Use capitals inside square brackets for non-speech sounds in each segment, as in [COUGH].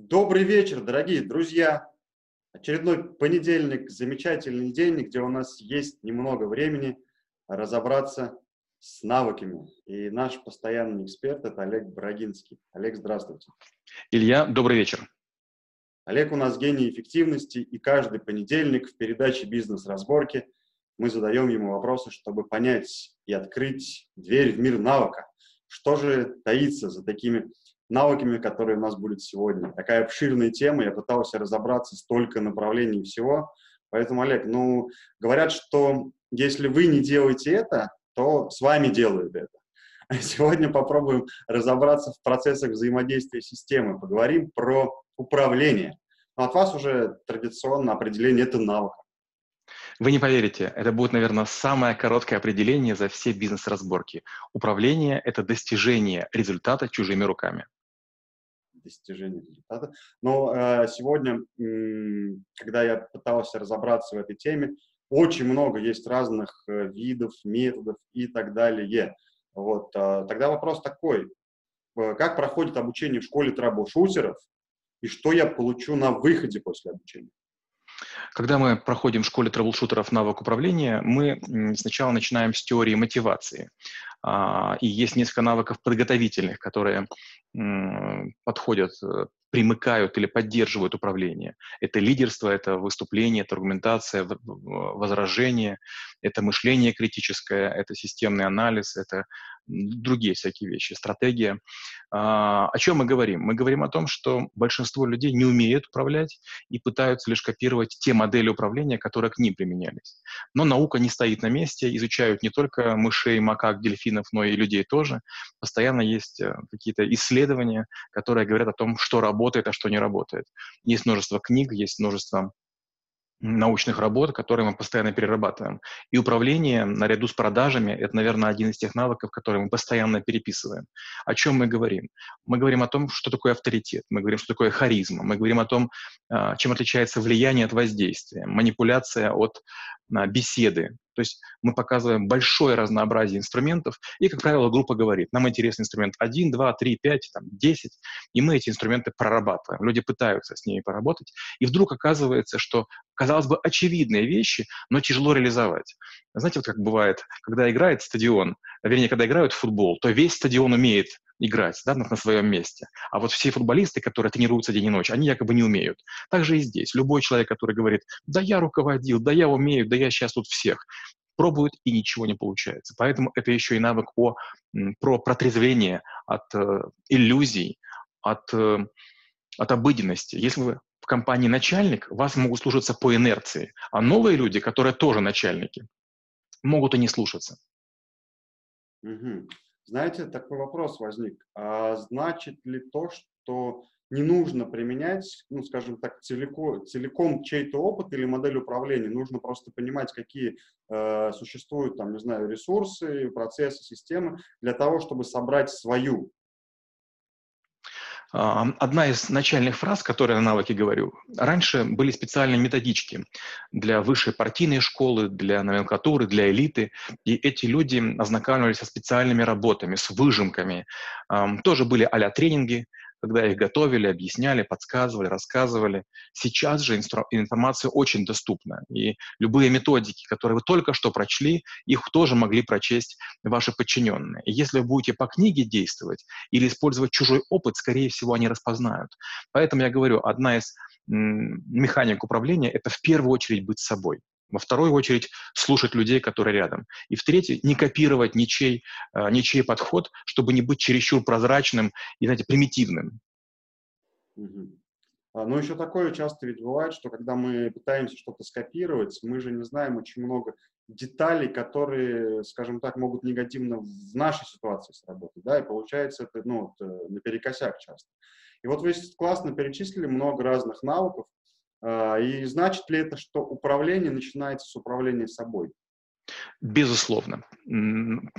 Добрый вечер, дорогие друзья! Очередной понедельник, замечательный день, где у нас есть немного времени разобраться с навыками. И наш постоянный эксперт – это Олег Брагинский. Олег, здравствуйте. Илья, добрый вечер. Олег у нас гений эффективности, и каждый понедельник в передаче «Бизнес-разборки» мы задаем ему вопросы, чтобы понять и открыть дверь в мир навыка. Что же таится за такими навыками, которые у нас будут сегодня. Такая обширная тема, я пытался разобраться, столько направлений всего. Поэтому, Олег, ну, говорят, что если вы не делаете это, то с вами делают это. [LAUGHS] Сегодня попробуем разобраться в процессах взаимодействия системы, поговорим про управление. Но от вас уже традиционно определение это навык. Вы не поверите, это будет, наверное, самое короткое определение за все бизнес-разборки. Управление — это достижение результата чужими руками достижения результата. Но э, сегодня, когда я пытался разобраться в этой теме, очень много есть разных э, видов, методов и так далее. Вот, э, тогда вопрос такой, как проходит обучение в школе трэбл-шутеров и что я получу на выходе после обучения? Когда мы проходим в школе трэблшутеров навык управления, мы сначала начинаем с теории мотивации. А, и есть несколько навыков подготовительных, которые подходят, э, примыкают или поддерживают управление. Это лидерство, это выступление, это аргументация, возражение, это мышление критическое, это системный анализ, это другие всякие вещи, стратегия. А, о чем мы говорим? Мы говорим о том, что большинство людей не умеют управлять и пытаются лишь копировать те модели управления, которые к ним применялись. Но наука не стоит на месте, изучают не только мышей, макак, дельфинов, но и людей тоже. Постоянно есть э, какие-то исследования, которые говорят о том, что работает, а что не работает. Есть множество книг, есть множество научных работ, которые мы постоянно перерабатываем. И управление наряду с продажами — это, наверное, один из тех навыков, которые мы постоянно переписываем. О чем мы говорим? Мы говорим о том, что такое авторитет, мы говорим, что такое харизма, мы говорим о том, а, чем отличается влияние от воздействия, манипуляция от беседы, то есть мы показываем большое разнообразие инструментов, и, как правило, группа говорит, нам интересен инструмент 1, 2, 3, 5, там, 10, и мы эти инструменты прорабатываем. Люди пытаются с ними поработать, и вдруг оказывается, что, казалось бы, очевидные вещи, но тяжело реализовать. Знаете, вот как бывает, когда играет стадион, вернее, когда играют в футбол, то весь стадион умеет играть да, на, на своем месте. А вот все футболисты, которые тренируются день и ночь, они якобы не умеют. Также и здесь. Любой человек, который говорит, да я руководил, да я умею, да я сейчас тут всех, пробует и ничего не получается. Поэтому это еще и навык о, про протрезвление от э, иллюзий, от, э, от обыденности. Если вы в компании начальник, вас могут слушаться по инерции, а новые люди, которые тоже начальники, могут и не слушаться. Угу. Знаете, такой вопрос возник. А значит ли то, что не нужно применять, ну, скажем так, целиком, целиком чей-то опыт или модель управления. Нужно просто понимать, какие э, существуют, там, не знаю, ресурсы, процессы, системы для того, чтобы собрать свою. Одна из начальных фраз, которые на навыке говорю, раньше были специальные методички для высшей партийной школы, для номенклатуры, для элиты, и эти люди ознакомились со специальными работами, с выжимками. Тоже были а тренинги, когда их готовили, объясняли, подсказывали, рассказывали. Сейчас же информация очень доступна, и любые методики, которые вы только что прочли, их тоже могли прочесть ваши подчиненные. И если вы будете по книге действовать или использовать чужой опыт, скорее всего, они распознают. Поэтому я говорю, одна из механик управления — это в первую очередь быть собой. Во вторую очередь, слушать людей, которые рядом. И в третью, не копировать ничей, э, ничей подход, чтобы не быть чересчур прозрачным и, знаете, примитивным. Угу. Ну, еще такое часто ведь бывает, что когда мы пытаемся что-то скопировать, мы же не знаем очень много деталей, которые, скажем так, могут негативно в нашей ситуации сработать, да, и получается это, ну, вот, э, наперекосяк часто. И вот вы классно перечислили много разных навыков, а, и значит ли это, что управление начинается с управления собой? Безусловно.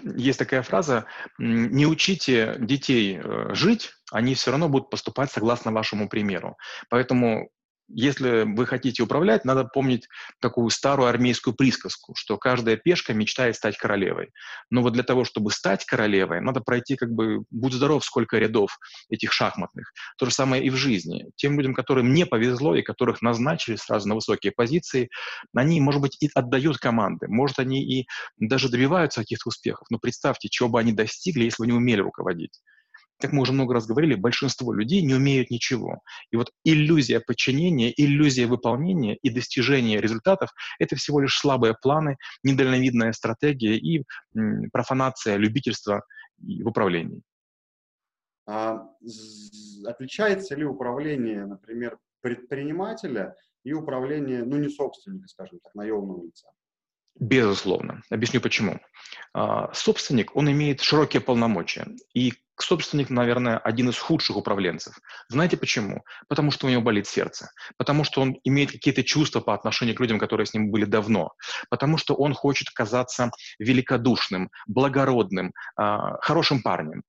Есть такая фраза, не учите детей э, жить, они все равно будут поступать согласно вашему примеру. Поэтому если вы хотите управлять, надо помнить такую старую армейскую присказку, что каждая пешка мечтает стать королевой. Но вот для того, чтобы стать королевой, надо пройти как бы, будь здоров, сколько рядов этих шахматных. То же самое и в жизни. Тем людям, которым не повезло и которых назначили сразу на высокие позиции, они, может быть, и отдают команды, может, они и даже добиваются каких-то успехов. Но представьте, чего бы они достигли, если бы не умели руководить как мы уже много раз говорили, большинство людей не умеют ничего. И вот иллюзия подчинения, иллюзия выполнения и достижения результатов — это всего лишь слабые планы, недальновидная стратегия и профанация любительства в управлении. А, отличается ли управление, например, предпринимателя и управление, ну, не собственника, скажем так, наемного лица? Безусловно. Объясню почему. А, собственник, он имеет широкие полномочия. И собственник, наверное, один из худших управленцев. Знаете почему? Потому что у него болит сердце. Потому что он имеет какие-то чувства по отношению к людям, которые с ним были давно. Потому что он хочет казаться великодушным, благородным, а, хорошим парнем.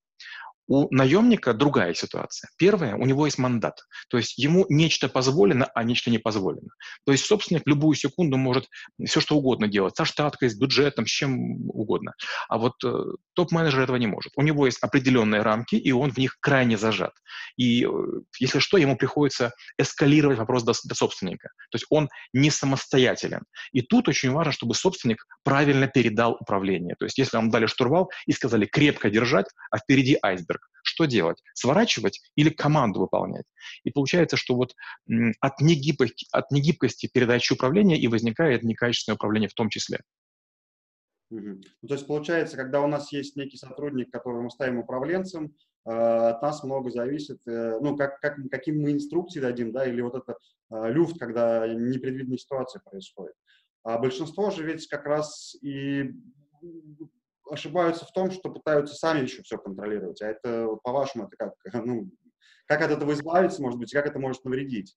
У наемника другая ситуация. Первое, у него есть мандат. То есть ему нечто позволено, а нечто не позволено. То есть собственник любую секунду может все что угодно делать. Со штаткой, с бюджетом, с чем угодно. А вот э, топ-менеджер этого не может. У него есть определенные рамки, и он в них крайне зажат. И э, если что, ему приходится эскалировать вопрос до, до собственника. То есть он не самостоятелен. И тут очень важно, чтобы собственник правильно передал управление. То есть если вам дали штурвал и сказали крепко держать, а впереди айсберг, что делать? Сворачивать или команду выполнять? И получается, что вот от негибкости, от негибкости передачи управления и возникает некачественное управление в том числе. Угу. Ну, то есть получается, когда у нас есть некий сотрудник, которого мы ставим управленцем, э, от нас много зависит, э, ну, как, как, каким мы инструкции дадим, да, или вот это э, люфт, когда непредвиденная ситуация происходит. А большинство же ведь как раз и ошибаются в том, что пытаются сами еще все контролировать. А это, по-вашему, это как, [LAUGHS] ну, как от этого избавиться, может быть, и как это может навредить?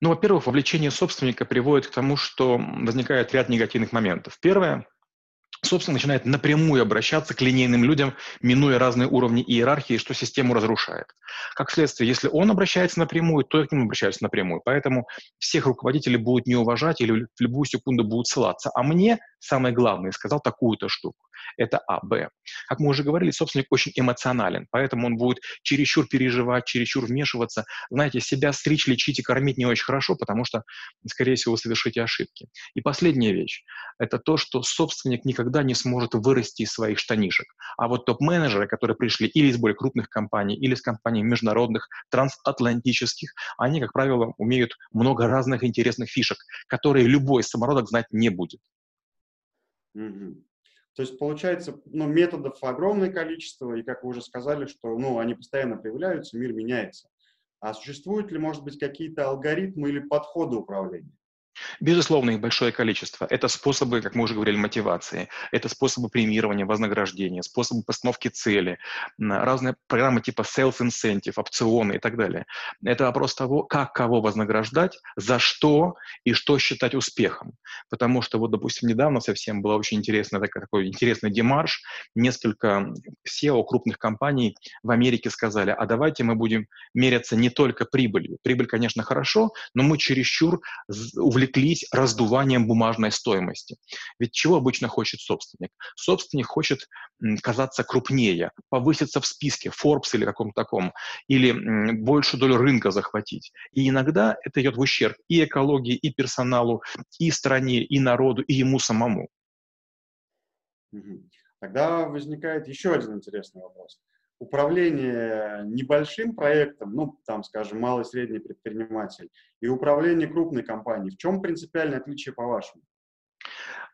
Ну, во-первых, вовлечение собственника приводит к тому, что возникает ряд негативных моментов. Первое, собственно, начинает напрямую обращаться к линейным людям, минуя разные уровни иерархии, что систему разрушает. Как следствие, если он обращается напрямую, то к нему обращаются напрямую. Поэтому всех руководителей будут не уважать или в любую секунду будут ссылаться. А мне самое главное сказал такую-то штуку. Это А. Б. Как мы уже говорили, собственник очень эмоционален, поэтому он будет чересчур переживать, чересчур вмешиваться. Знаете, себя стричь, лечить и кормить не очень хорошо, потому что, скорее всего, вы совершите ошибки. И последняя вещь – это то, что собственник никогда не сможет вырасти из своих штанишек. А вот топ-менеджеры, которые пришли или из более крупных компаний, или из компаний международных, трансатлантических, они, как правило, умеют много разных интересных фишек, которые любой самородок знать не будет. Mm-hmm. То есть получается, ну, методов огромное количество, и как вы уже сказали, что, ну, они постоянно появляются, мир меняется. А существуют ли, может быть, какие-то алгоритмы или подходы управления? Безусловно, их большое количество. Это способы, как мы уже говорили, мотивации, это способы премирования, вознаграждения, способы постановки цели, разные программы типа self-incentive, опционы и так далее. Это вопрос того, как кого вознаграждать, за что и что считать успехом. Потому что вот, допустим, недавно совсем была очень интересная такая, такой интересный демарш. Несколько SEO крупных компаний в Америке сказали, а давайте мы будем меряться не только прибылью. Прибыль, конечно, хорошо, но мы чересчур увлекаемся увлеклись раздуванием бумажной стоимости. Ведь чего обычно хочет собственник? Собственник хочет казаться крупнее, повыситься в списке, Forbes или каком-то таком, или большую долю рынка захватить. И иногда это идет в ущерб и экологии, и персоналу, и стране, и народу, и ему самому. Тогда возникает еще один интересный вопрос управление небольшим проектом, ну, там, скажем, малый и средний предприниматель, и управление крупной компанией, в чем принципиальное отличие по-вашему?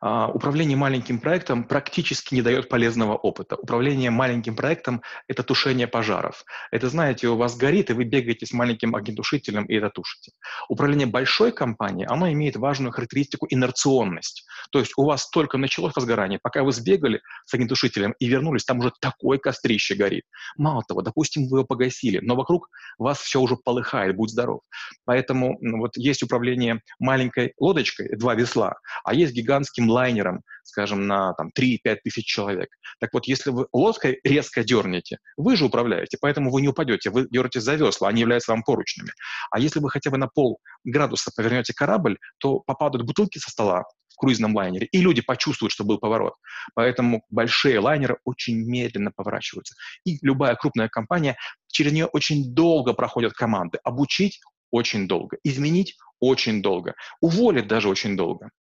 А, управление маленьким проектом практически не дает полезного опыта. Управление маленьким проектом – это тушение пожаров. Это, знаете, у вас горит, и вы бегаете с маленьким огнетушителем и это тушите. Управление большой компанией, оно имеет важную характеристику инерционность. То есть у вас только началось возгорание, пока вы сбегали с огнетушителем и вернулись, там уже такое кострище горит. Мало того, допустим, вы его погасили, но вокруг вас все уже полыхает, будь здоров. Поэтому вот есть управление маленькой лодочкой, два весла, а есть гигант гигантским лайнером, скажем, на там, 3-5 тысяч человек. Так вот, если вы лодкой резко дернете, вы же управляете, поэтому вы не упадете, вы дернете за весла, они являются вам поручнями. А если вы хотя бы на пол градуса повернете корабль, то попадут бутылки со стола, в круизном лайнере, и люди почувствуют, что был поворот. Поэтому большие лайнеры очень медленно поворачиваются. И любая крупная компания, через нее очень долго проходят команды. Обучить очень долго, изменить очень долго, уволить даже очень долго.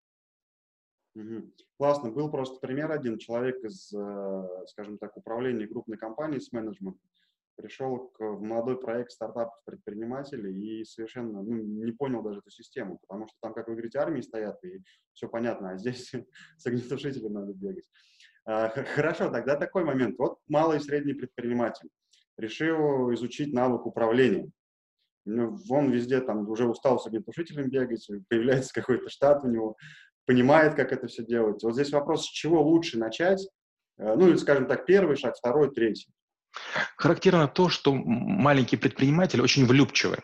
Угу. Классно. Был просто пример один. Человек из, э, скажем так, управления крупной компании с менеджментом пришел к, в молодой проект стартапов предпринимателей и совершенно ну, не понял даже эту систему, потому что там, как вы говорите, армии стоят, и все понятно, а здесь [LAUGHS] с огнетушителем надо бегать. А, хорошо, тогда такой момент. Вот малый и средний предприниматель решил изучить навык управления. Ну, он везде там уже устал с огнетушителем бегать, появляется [LAUGHS] какой-то штат у него, понимает, как это все делать. Вот здесь вопрос, с чего лучше начать, э, ну, или, скажем так, первый шаг, второй, третий. Характерно то, что маленькие предприниматели очень влюбчивы.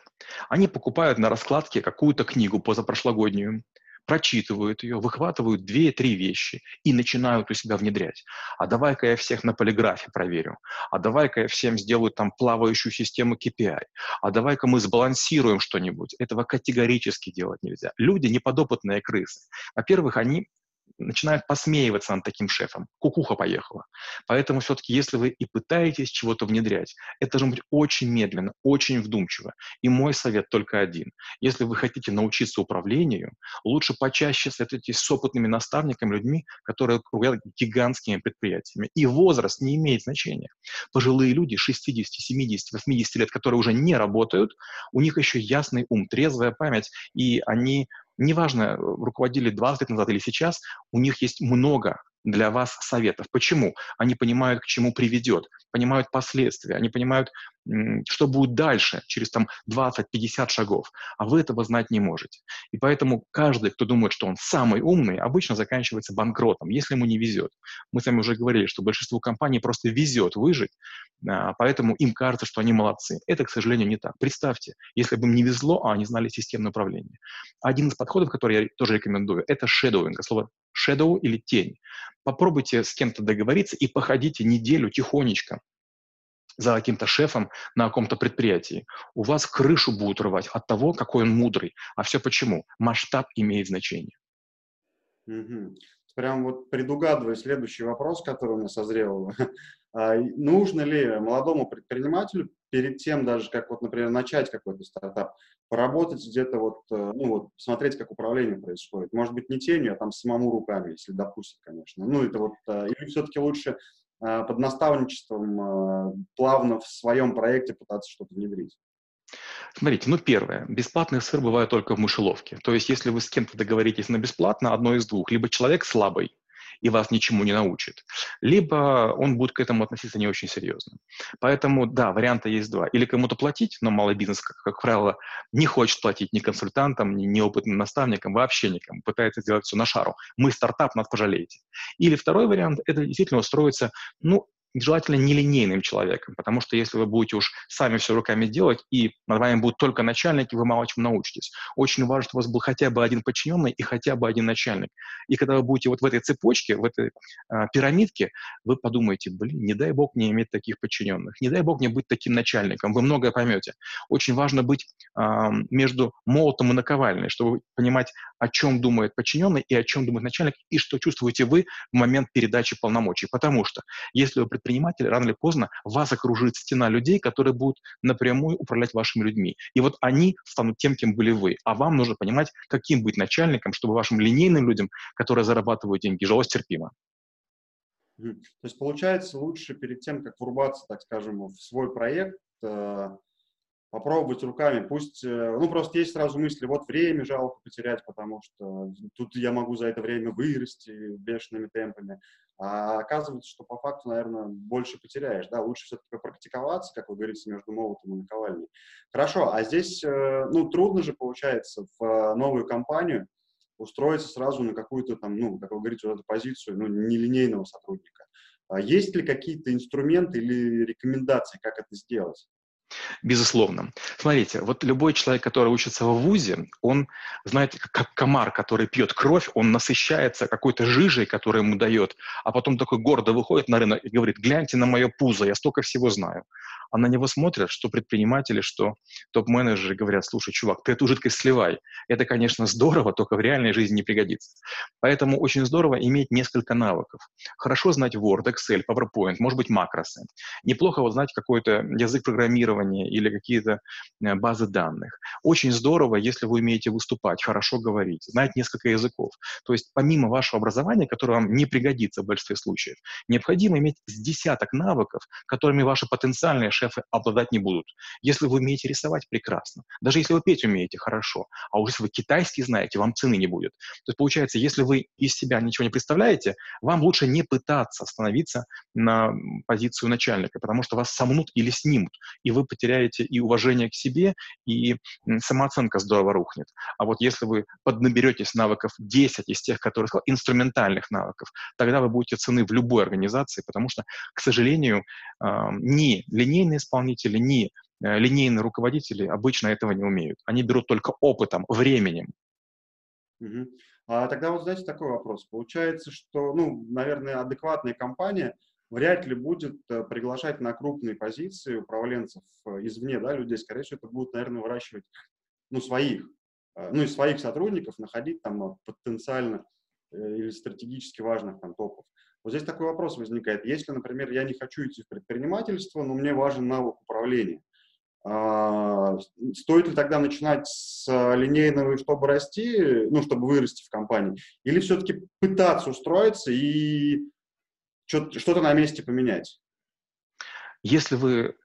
Они покупают на раскладке какую-то книгу позапрошлогоднюю, прочитывают ее, выхватывают две-три вещи и начинают у себя внедрять. А давай-ка я всех на полиграфе проверю. А давай-ка я всем сделаю там плавающую систему KPI. А давай-ка мы сбалансируем что-нибудь. Этого категорически делать нельзя. Люди неподопытные крысы. Во-первых, они начинают посмеиваться над таким шефом. Кукуха поехала. Поэтому все-таки, если вы и пытаетесь чего-то внедрять, это должно быть очень медленно, очень вдумчиво. И мой совет только один. Если вы хотите научиться управлению, лучше почаще советуйтесь с опытными наставниками, людьми, которые руководят гигантскими предприятиями. И возраст не имеет значения. Пожилые люди 60, 70, 80 лет, которые уже не работают, у них еще ясный ум, трезвая память, и они неважно, руководили 20 лет назад или сейчас, у них есть много для вас советов. Почему? Они понимают, к чему приведет, понимают последствия, они понимают, что будет дальше, через там 20-50 шагов, а вы этого знать не можете. И поэтому каждый, кто думает, что он самый умный, обычно заканчивается банкротом, если ему не везет. Мы с вами уже говорили, что большинству компаний просто везет выжить, а, поэтому им кажется, что они молодцы. Это, к сожалению, не так. Представьте, если бы им не везло, а они знали системное управление. Один из подходов, который я тоже рекомендую, это shadowing, слово shadow или тень. Попробуйте с кем-то договориться и походите неделю тихонечко за каким-то шефом на каком-то предприятии. У вас крышу будут рвать от того, какой он мудрый. А все почему? Масштаб имеет значение. Прям вот предугадывая следующий вопрос, который у меня созрел. [LAUGHS] А, нужно ли молодому предпринимателю перед тем даже, как вот, например, начать какой-то стартап, поработать где-то вот, э, ну вот, посмотреть, как управление происходит. Может быть, не тенью, а там самому руками, если допустит, конечно. Ну, это вот, э, или все-таки лучше э, под наставничеством плавно в своем проекте пытаться что-то внедрить. Смотрите, ну первое, бесплатный сыр бывает только в мышеловке. То есть если вы с кем-то договоритесь на бесплатно, одно из двух. Либо человек слабый, и вас ничему не научит, либо он будет к этому относиться не очень серьезно. Поэтому, да, варианта есть два. Или кому-то платить, но малый бизнес, как, как правило, не хочет платить ни консультантам, ни неопытным наставникам, вообще никому, пытается сделать все на шару. Мы стартап, нас пожалеете. Или второй вариант – это действительно устроиться, ну, желательно нелинейным человеком, потому что если вы будете уж сами все руками делать, и над вами будут только начальники, вы мало чему научитесь. Очень важно, чтобы у вас был хотя бы один подчиненный и хотя бы один начальник. И когда вы будете вот в этой цепочке, в этой э, пирамидке, вы подумаете, блин, не дай бог мне иметь таких подчиненных, не дай бог мне быть таким начальником, вы многое поймете. Очень важно быть э, между молотом и наковальной, чтобы понимать, о чем думает подчиненный и о чем думает начальник, и что чувствуете вы в момент передачи полномочий. Потому что если вы предприниматель, рано или поздно вас окружит стена людей, которые будут напрямую управлять вашими людьми. И вот они станут тем, кем были вы. А вам нужно понимать, каким быть начальником, чтобы вашим линейным людям, которые зарабатывают деньги, жилось терпимо. То есть, получается, лучше перед тем, как врубаться, так скажем, в свой проект, э, попробовать руками. Пусть, э, ну, просто есть сразу мысли, вот время жалко потерять, потому что тут я могу за это время вырасти бешеными темпами. А оказывается, что по факту, наверное, больше потеряешь, да, лучше все-таки попрактиковаться, как вы говорите, между молотом и наковальней. Хорошо, а здесь, э, ну, трудно же, получается, в э, новую компанию устроиться сразу на какую-то там, ну, как вы говорите, вот эту позицию, ну, нелинейного сотрудника. А есть ли какие-то инструменты или рекомендации, как это сделать? Безусловно. Смотрите, вот любой человек, который учится в ВУЗе, он, знаете, как комар, который пьет кровь, он насыщается какой-то жижей, которая ему дает, а потом такой гордо выходит на рынок и говорит, гляньте на мое пузо, я столько всего знаю а на него смотрят, что предприниматели, что топ-менеджеры говорят, слушай, чувак, ты эту жидкость сливай. Это, конечно, здорово, только в реальной жизни не пригодится. Поэтому очень здорово иметь несколько навыков. Хорошо знать Word, Excel, PowerPoint, может быть, макросы. Неплохо вот знать какой-то язык программирования или какие-то э, базы данных. Очень здорово, если вы умеете выступать, хорошо говорить, знать несколько языков. То есть помимо вашего образования, которое вам не пригодится в большинстве случаев, необходимо иметь с десяток навыков, которыми ваши потенциальные шефы обладать не будут. Если вы умеете рисовать, прекрасно. Даже если вы петь умеете, хорошо. А уже если вы китайский знаете, вам цены не будет. То есть получается, если вы из себя ничего не представляете, вам лучше не пытаться становиться на позицию начальника, потому что вас сомнут или снимут, и вы потеряете и уважение к себе, и самооценка здорово рухнет. А вот если вы поднаберетесь навыков 10 из тех, которые сказал, инструментальных навыков, тогда вы будете цены в любой организации, потому что, к сожалению, ни линейные исполнители, ни э, линейные руководители обычно этого не умеют. Они берут только опытом, временем. Угу. А тогда вот, знаете, такой вопрос. Получается, что, ну, наверное, адекватная компания вряд ли будет э, приглашать на крупные позиции управленцев э, извне, да, людей. Скорее всего, это будут, наверное, выращивать, ну, своих, ну, и своих сотрудников, находить там потенциально или стратегически важных там топов. Вот здесь такой вопрос возникает. Если, например, я не хочу идти в предпринимательство, но мне важен навык управления, а, стоит ли тогда начинать с линейного, чтобы расти, ну, чтобы вырасти в компании, или все-таки пытаться устроиться и что-то на месте поменять? Если вы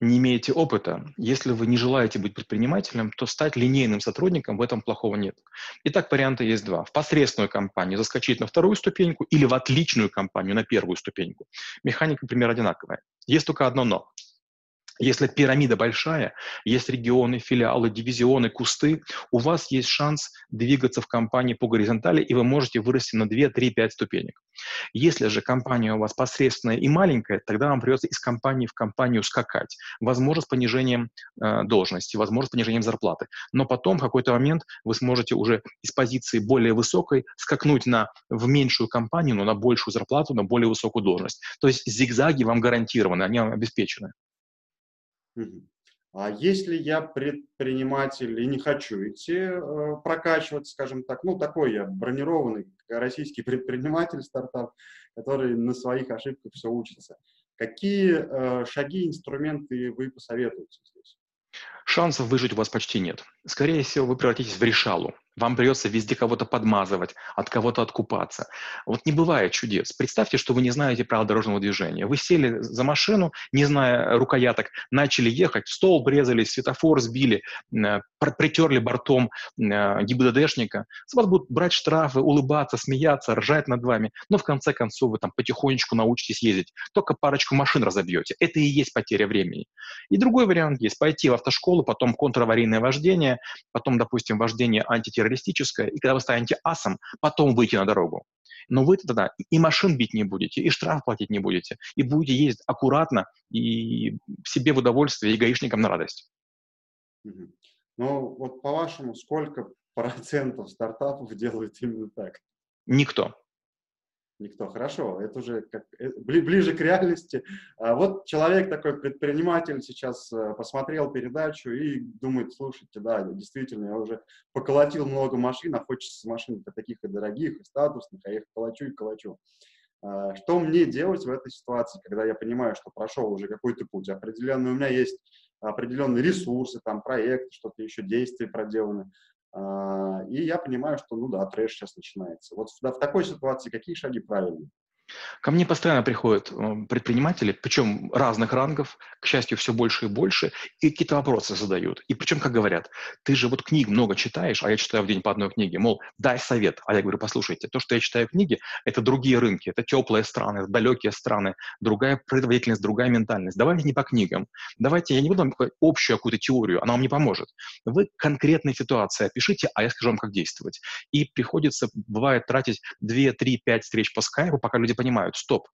не имеете опыта, если вы не желаете быть предпринимателем, то стать линейным сотрудником в этом плохого нет. Итак, варианты есть два. В посредственную компанию заскочить на вторую ступеньку или в отличную компанию на первую ступеньку. Механика, например, одинаковая. Есть только одно «но». Если пирамида большая, есть регионы, филиалы, дивизионы, кусты, у вас есть шанс двигаться в компании по горизонтали, и вы можете вырасти на 2, 3, 5 ступенек. Если же компания у вас посредственная и маленькая, тогда вам придется из компании в компанию скакать. Возможно, с понижением э, должности, возможно, с понижением зарплаты. Но потом, в какой-то момент, вы сможете уже из позиции более высокой скакнуть на, в меньшую компанию, но на большую зарплату, на более высокую должность. То есть зигзаги вам гарантированы, они вам обеспечены. А если я предприниматель и не хочу идти э, прокачиваться, скажем так, ну, такой я бронированный российский [LAUGHS] предприниматель, стартап, который на своих ошибках все учится. Какие э, шаги, инструменты вы посоветуете здесь? Шансов выжить у вас почти нет. Скорее всего, вы превратитесь в решалу. Вам придется везде кого-то подмазывать, от кого-то откупаться. Вот не бывает чудес. Представьте, что вы не знаете правил дорожного движения. Вы сели за машину, не зная рукояток, начали ехать, стол брезались, светофор сбили, э, притерли бортом э, ГИБДДшника. С вас будут брать штрафы, улыбаться, смеяться, ржать над вами. Но в конце концов вы там потихонечку научитесь ездить. Только парочку машин разобьете. Это и есть потеря времени. И другой вариант есть. Пойти в автошколу, потом контраварийное вождение, потом, допустим, вождение антитеррористическое террористическое, и когда вы станете асом, потом выйти на дорогу. Но вы тогда и машин бить не будете, и штраф платить не будете, и будете ездить аккуратно и себе в удовольствие, и гаишникам на радость. Ну, вот по-вашему, сколько [LAUGHS] процентов стартапов делают именно так? Никто. Никто. Хорошо, это уже как, э, ближе к реальности. А вот человек такой предприниматель сейчас э, посмотрел передачу и думает, слушайте, да, действительно, я уже поколотил много машин, а хочется машин таких и дорогих, и статусных, а я их колочу и колочу. А что мне делать в этой ситуации, когда я понимаю, что прошел уже какой-то путь определенный, у меня есть определенные ресурсы, там, проект, что-то еще, действия проделаны. А, и я понимаю, что, ну да, трэш сейчас начинается. Вот в, в такой ситуации какие шаги правильные? Ко мне постоянно приходят э, предприниматели, причем разных рангов, к счастью, все больше и больше, и какие-то вопросы задают. И причем, как говорят, ты же вот книг много читаешь, а я читаю в день по одной книге, мол, дай совет. А я говорю, послушайте, то, что я читаю книги, это другие рынки, это теплые страны, это далекие страны, другая производительность, другая ментальность. Давайте не по книгам. Давайте, я не буду вам общую какую-то теорию, она вам не поможет. Вы конкретные ситуации опишите, а я скажу вам, как действовать. И приходится, бывает, тратить 2, 3, 5 встреч по скайпу, пока люди понимают, стоп,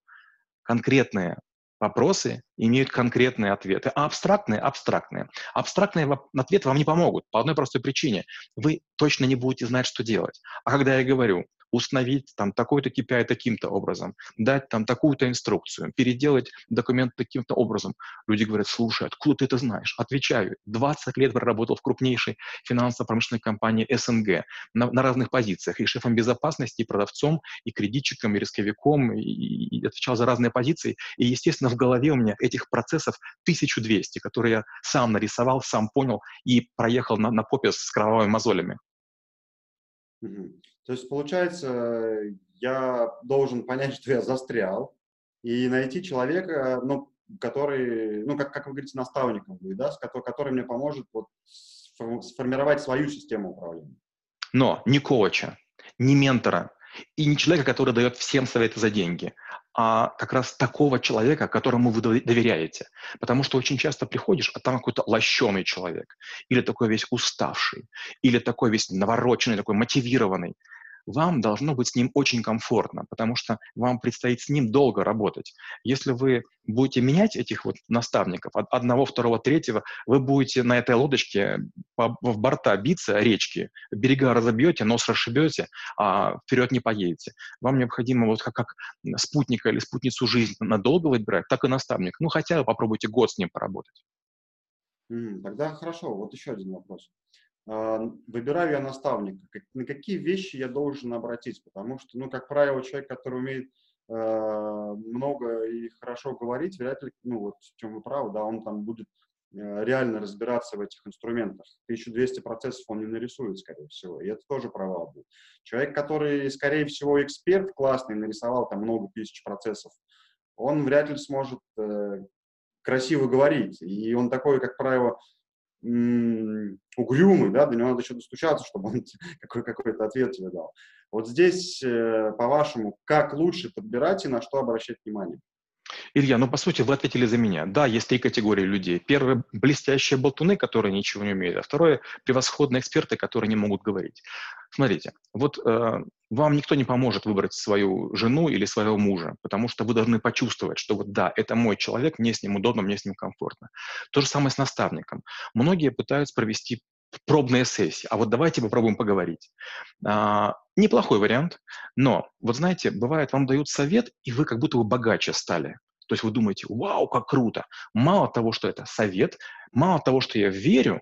конкретные Вопросы имеют конкретные ответы, а абстрактные — абстрактные. Абстрактные ответы вам не помогут по одной простой причине. Вы точно не будете знать, что делать. А когда я говорю, установить там такой-то KPI таким-то образом, дать там такую-то инструкцию, переделать документ таким-то образом. Люди говорят, слушай, откуда ты это знаешь? Отвечаю, 20 лет проработал в крупнейшей финансово-промышленной компании СНГ на, на разных позициях, и шефом безопасности, и продавцом, и кредитчиком, и рисковиком, и, и отвечал за разные позиции. И, естественно, в голове у меня этих процессов 1200, которые я сам нарисовал, сам понял и проехал на, на попе с кровавыми мозолями. То есть, получается, я должен понять, [LAUGHS] что я застрял, и найти человека, ну, который, ну, как, как вы говорите, наставником будет, да, который, который мне поможет вот сформировать свою систему управления. Но не коуча, не ментора и не человека, который дает всем советы за деньги, а как раз такого человека, которому вы доверяете. Потому что очень часто приходишь, а там какой-то лощеный человек, или такой весь уставший, или такой весь навороченный, такой мотивированный вам должно быть с ним очень комфортно, потому что вам предстоит с ним долго работать. Если вы будете менять этих вот наставников, одного, второго, третьего, вы будете на этой лодочке в борта биться речки, берега разобьете, нос расшибете, а вперед не поедете. Вам необходимо вот как, как спутника или спутницу жизни надолго выбирать, так и наставник. Ну, хотя бы попробуйте год с ним поработать. Тогда хорошо. Вот еще один вопрос. А, выбираю я наставника, на какие вещи я должен обратить, потому что, ну, как правило, человек, который умеет э, много и хорошо говорить, вряд ли, ну, вот в чем вы правы, да, он там будет э, реально разбираться в этих инструментах. 1200 процессов он не нарисует, скорее всего, и это тоже провал будет. Человек, который, скорее всего, эксперт классный, нарисовал там много тысяч процессов, он вряд ли сможет э, красиво говорить, и он такой, как правило, угрюмый, да, до него надо еще достучаться, чтобы он [LAUGHS] какой- какой-то ответ тебе дал. Вот здесь, э, по-вашему, как лучше подбирать и на что обращать внимание? Илья, ну, по сути, вы ответили за меня. Да, есть три категории людей. Первое – блестящие болтуны, которые ничего не умеют. А второе – превосходные эксперты, которые не могут говорить. Смотрите, вот э, вам никто не поможет выбрать свою жену или своего мужа, потому что вы должны почувствовать, что вот да, это мой человек, мне с ним удобно, мне с ним комфортно. То же самое с наставником. Многие пытаются провести пробные сессии. А вот давайте попробуем поговорить. А, неплохой вариант, но вот знаете, бывает, вам дают совет, и вы как будто бы богаче стали. То есть вы думаете, вау, как круто. Мало того, что это совет, мало того, что я верю,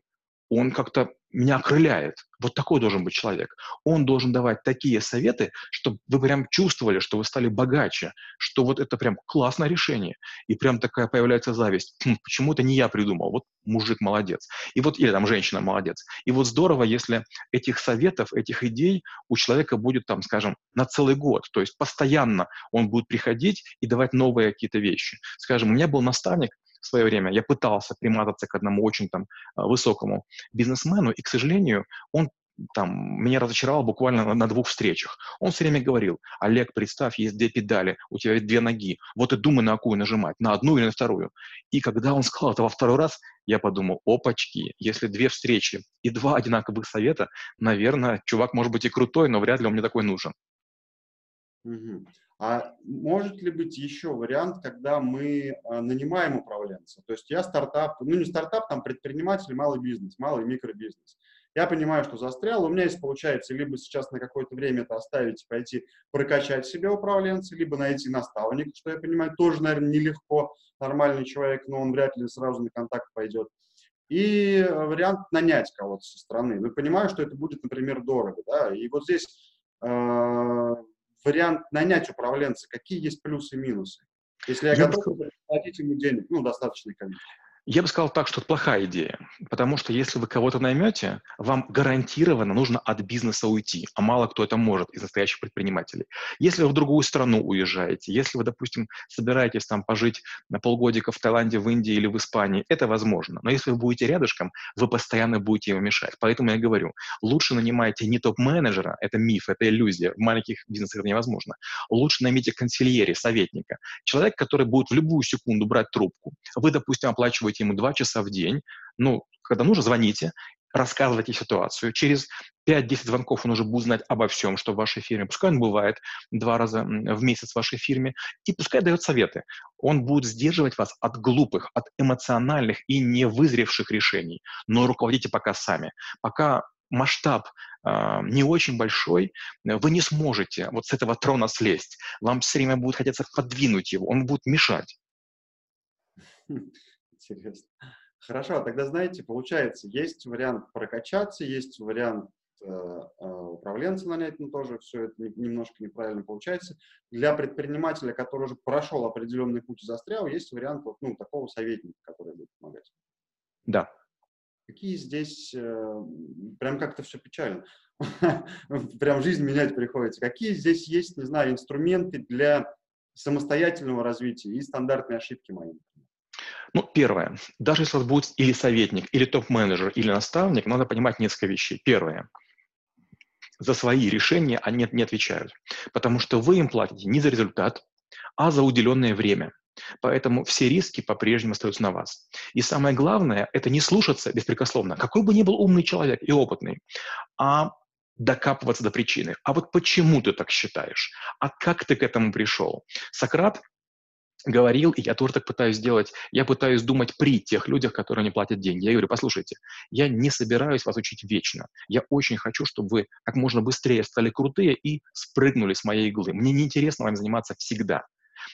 он как-то меня окрыляет. Вот такой должен быть человек. Он должен давать такие советы, чтобы вы прям чувствовали, что вы стали богаче, что вот это прям классное решение. И прям такая появляется зависть. Хм, почему это не я придумал? Вот мужик молодец. И вот, или там женщина молодец. И вот здорово, если этих советов, этих идей у человека будет там, скажем, на целый год. То есть постоянно он будет приходить и давать новые какие-то вещи. Скажем, у меня был наставник, в свое время я пытался примататься к одному очень там а, высокому бизнесмену, и, к сожалению, он там, меня разочаровал буквально на, на двух встречах. Он все время говорил, Олег, представь, есть две педали, у тебя есть две ноги, вот и думай, на какую нажимать, на одну или на вторую. И когда он сказал это во второй раз, я подумал, опачки, если две встречи и два одинаковых совета, наверное, чувак может быть и крутой, но вряд ли он мне такой нужен. Угу. А может ли быть еще вариант, когда мы а, нанимаем управленца? То есть я стартап, ну не стартап, там предприниматель, малый бизнес, малый микробизнес. Я понимаю, что застрял, у меня есть, получается, либо сейчас на какое-то время это оставить, пойти прокачать себе управленца, либо найти наставника, что я понимаю, тоже, наверное, нелегко, нормальный человек, но он вряд ли сразу на контакт пойдет. И вариант нанять кого-то со стороны. Вы понимаете, что это будет, например, дорого, да, и вот здесь э, вариант нанять управленца, какие есть плюсы и минусы? Если я, я готов платить ему денег, ну, достаточное количество. Я бы сказал так, что это плохая идея, потому что если вы кого-то наймете, вам гарантированно нужно от бизнеса уйти, а мало кто это может из настоящих предпринимателей. Если вы в другую страну уезжаете, если вы, допустим, собираетесь там пожить на полгодика в Таиланде, в Индии или в Испании, это возможно. Но если вы будете рядышком, вы постоянно будете ему мешать. Поэтому я говорю, лучше нанимайте не топ-менеджера, это миф, это иллюзия, в маленьких бизнесах это невозможно. Лучше наймите консильери, советника, человек, который будет в любую секунду брать трубку. Вы, допустим, оплачиваете ему два часа в день. Ну, когда нужно, звоните, рассказывайте ситуацию. Через 5-10 звонков он уже будет знать обо всем, что в вашей фирме. Пускай он бывает два раза в месяц в вашей фирме, и пускай дает советы. Он будет сдерживать вас от глупых, от эмоциональных и невызревших решений. Но руководите пока сами. Пока масштаб э, не очень большой, вы не сможете вот с этого трона слезть. Вам все время будет хотеться подвинуть его, он будет мешать. [LAUGHS] Интересно. Хорошо, тогда знаете, получается, есть вариант прокачаться, есть вариант э, э, управленца нанять, но тоже все это немножко неправильно получается. Для предпринимателя, который уже прошел определенный путь и застрял, есть вариант вот, ну, такого советника, который будет помогать. Да. Какие здесь, э, прям как-то все печально, [LAUGHS] прям жизнь менять приходится. Какие здесь есть, не знаю, инструменты для самостоятельного развития и стандартные ошибки мои? Ну, первое. Даже если у вас будет или советник, или топ-менеджер, или наставник, надо понимать несколько вещей. Первое. За свои решения они не отвечают, потому что вы им платите не за результат, а за уделенное время. Поэтому все риски по-прежнему остаются на вас. И самое главное – это не слушаться беспрекословно, какой бы ни был умный человек и опытный, а докапываться до причины. А вот почему ты так считаешь? А как ты к этому пришел? Сократ говорил, и я тоже так пытаюсь сделать, я пытаюсь думать при тех людях, которые не платят деньги. Я говорю, послушайте, я не собираюсь вас учить вечно. Я очень хочу, чтобы вы как можно быстрее стали крутые и спрыгнули с моей иглы. Мне неинтересно вам заниматься всегда.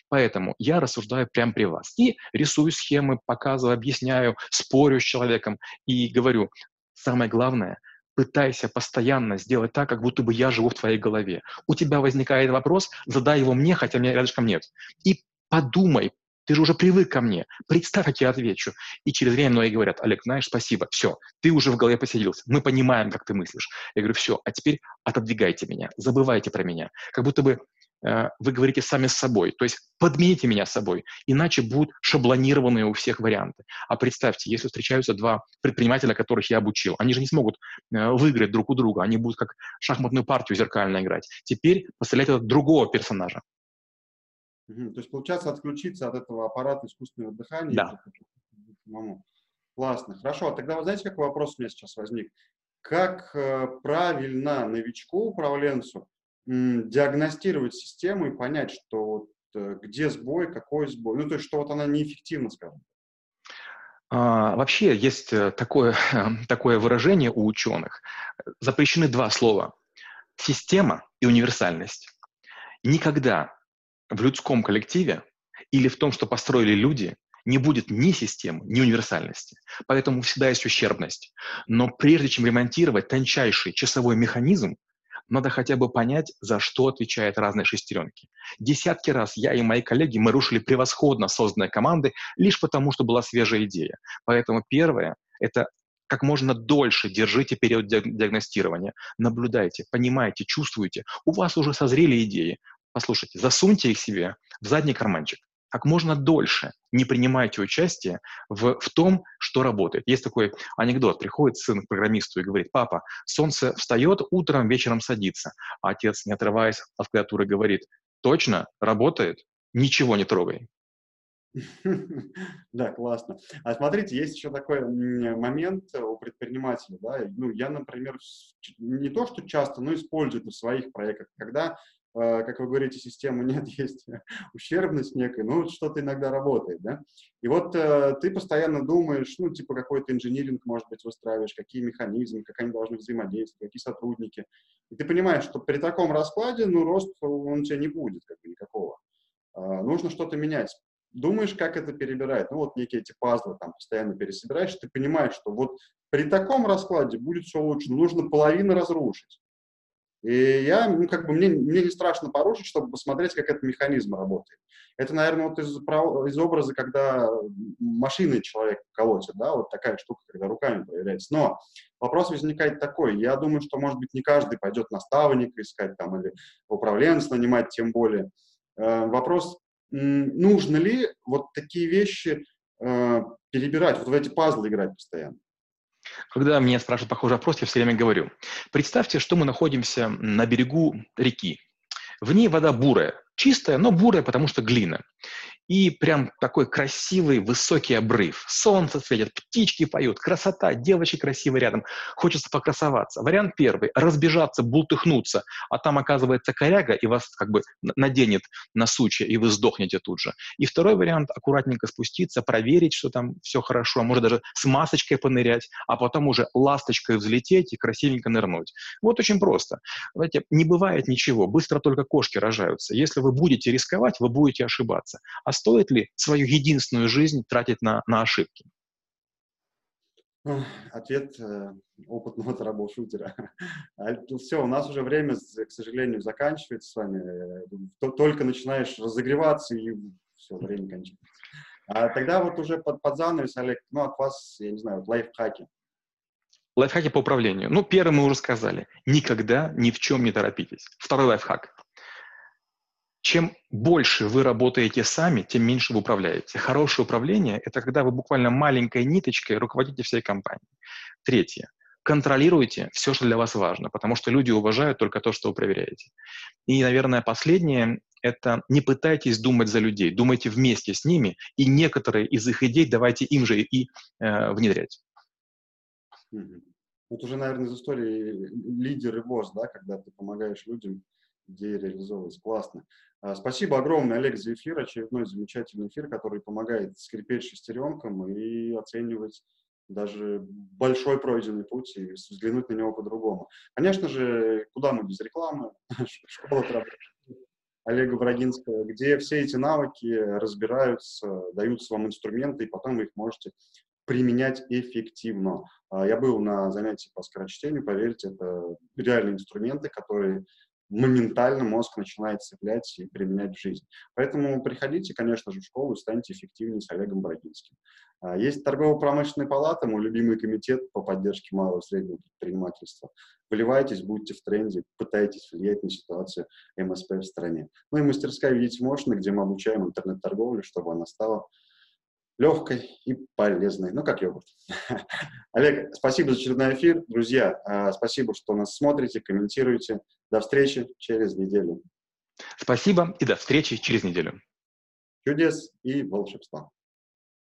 Поэтому я рассуждаю прямо при вас. И рисую схемы, показываю, объясняю, спорю с человеком и говорю, самое главное, пытайся постоянно сделать так, как будто бы я живу в твоей голове. У тебя возникает вопрос, задай его мне, хотя меня рядышком нет. И подумай, ты же уже привык ко мне, представь, как я отвечу. И через время многие говорят, Олег, знаешь, спасибо, все, ты уже в голове поселился, мы понимаем, как ты мыслишь. Я говорю, все, а теперь отодвигайте меня, забывайте про меня. Как будто бы э, вы говорите сами с собой, то есть подмените меня собой, иначе будут шаблонированные у всех варианты. А представьте, если встречаются два предпринимателя, которых я обучил, они же не смогут э, выиграть друг у друга, они будут как шахматную партию зеркально играть. Теперь представляйте другого персонажа, Угу. То есть, получается, отключиться от этого аппарата искусственного дыхания. Да. Самому. Классно. Хорошо. А тогда, вы знаете, какой вопрос у меня сейчас возник? Как э, правильно новичку, управленцу, м, диагностировать систему и понять, что вот, э, где сбой, какой сбой? Ну, то есть, что вот она неэффективна, скажем. А, вообще есть э, такое, такое выражение у ученых. Запрещены два слова. Система и универсальность. Никогда в людском коллективе или в том, что построили люди, не будет ни системы, ни универсальности. Поэтому всегда есть ущербность. Но прежде чем ремонтировать тончайший часовой механизм, надо хотя бы понять, за что отвечают разные шестеренки. Десятки раз я и мои коллеги, мы рушили превосходно созданные команды лишь потому, что была свежая идея. Поэтому первое — это как можно дольше держите период диагностирования. Наблюдайте, понимайте, чувствуйте. У вас уже созрели идеи. Послушайте, засуньте их себе в задний карманчик. Как можно дольше не принимайте участие в, в том, что работает. Есть такой анекдот. Приходит сын к программисту и говорит, папа, солнце встает, утром, вечером садится. А отец, не отрываясь от клавиатуры, говорит, точно, работает, ничего не трогай. [LAUGHS] Да, классно. А смотрите, есть еще такой момент у предпринимателя. Да? Ну, я, например, не то, что часто, но использую это в своих проектах, когда как вы говорите, системы нет, [LAUGHS] есть ущербность некая, но что-то иногда работает, да. И вот э, ты постоянно думаешь, ну, типа, какой-то инжиниринг, может быть, выстраиваешь, какие механизмы, как они должны взаимодействовать, какие сотрудники. И ты понимаешь, что при таком раскладе, ну, рост он у тебя не будет, как бы, никакого. Э, нужно что-то менять. Думаешь, как это перебирать? Ну, вот некие эти пазлы там постоянно пересобираешь, ты понимаешь, что вот при таком раскладе будет все лучше, нужно половину разрушить и я, ну, как бы, мне, мне не страшно порушить, чтобы посмотреть, как этот механизм работает. Это, наверное, вот из, из образа, когда машины человек колотит, да, вот такая штука, когда руками проверяется. Но вопрос возникает такой, я думаю, что, может быть, не каждый пойдет наставника искать там или управленца нанимать, тем более. Э, вопрос, нужно ли вот такие вещи э, перебирать, вот в эти пазлы играть постоянно? Когда меня спрашивают похожий вопрос, я все время говорю, представьте, что мы находимся на берегу реки. В ней вода бурая, чистая, но бурая, потому что глина. И прям такой красивый высокий обрыв. Солнце светит, птички поют, красота, девочки красивые рядом. Хочется покрасоваться. Вариант первый – разбежаться, бултыхнуться, а там оказывается коряга и вас как бы наденет на сучья, и вы сдохнете тут же. И второй вариант – аккуратненько спуститься, проверить, что там все хорошо, а может даже с масочкой понырять, а потом уже ласточкой взлететь и красивенько нырнуть. Вот очень просто. Знаете, не бывает ничего, быстро только кошки рожаются. Если вы будете рисковать, вы будете ошибаться. А стоит ли свою единственную жизнь тратить на, на ошибки? Ответ э, опытного [LAUGHS] трэбл-шутера. А, Все, у нас уже время, к сожалению, заканчивается с вами. Только начинаешь разогреваться, и все, время кончается. А тогда вот уже под, под занавес, Олег, ну, от вас, я не знаю, вот лайфхаки. Лайфхаки по управлению. Ну, первый мы уже сказали. Никогда ни в чем не торопитесь. Второй лайфхак. Чем больше вы работаете сами, тем меньше вы управляете. Хорошее управление – это когда вы буквально маленькой ниточкой руководите всей компанией. Третье. Контролируйте все, что для вас важно, потому что люди уважают только то, что вы проверяете. И, наверное, последнее – это не пытайтесь думать за людей, думайте вместе с ними, и некоторые из их идей давайте им же и э, внедрять. Это уже, наверное, из истории лидер и босс, да, когда ты помогаешь людям идеи реализовывать. Классно. А, спасибо огромное, Олег, за эфир. Очередной замечательный эфир, который помогает скрипеть шестеренкам и оценивать даже большой пройденный путь и взглянуть на него по-другому. Конечно же, куда мы без рекламы? [LAUGHS] Школа Олега Брагинского, где все эти навыки разбираются, даются вам инструменты, и потом вы их можете применять эффективно. А, я был на занятии по скорочтению, поверьте, это реальные инструменты, которые моментально мозг начинает цеплять и применять в жизнь. Поэтому приходите, конечно же, в школу и станьте эффективнее с Олегом Брагинским. А, есть торгово-промышленная палата, мой любимый комитет по поддержке малого и среднего предпринимательства. Вливайтесь, будьте в тренде, пытайтесь влиять на ситуацию МСП в стране. Ну и мастерская «Видите можно», где мы обучаем интернет-торговлю, чтобы она стала легкой и полезной, ну, как йогурт. [LAUGHS] Олег, спасибо за очередной эфир. Друзья, а, спасибо, что нас смотрите, комментируете. До встречи через неделю. Спасибо и до встречи через неделю. Чудес и волшебства.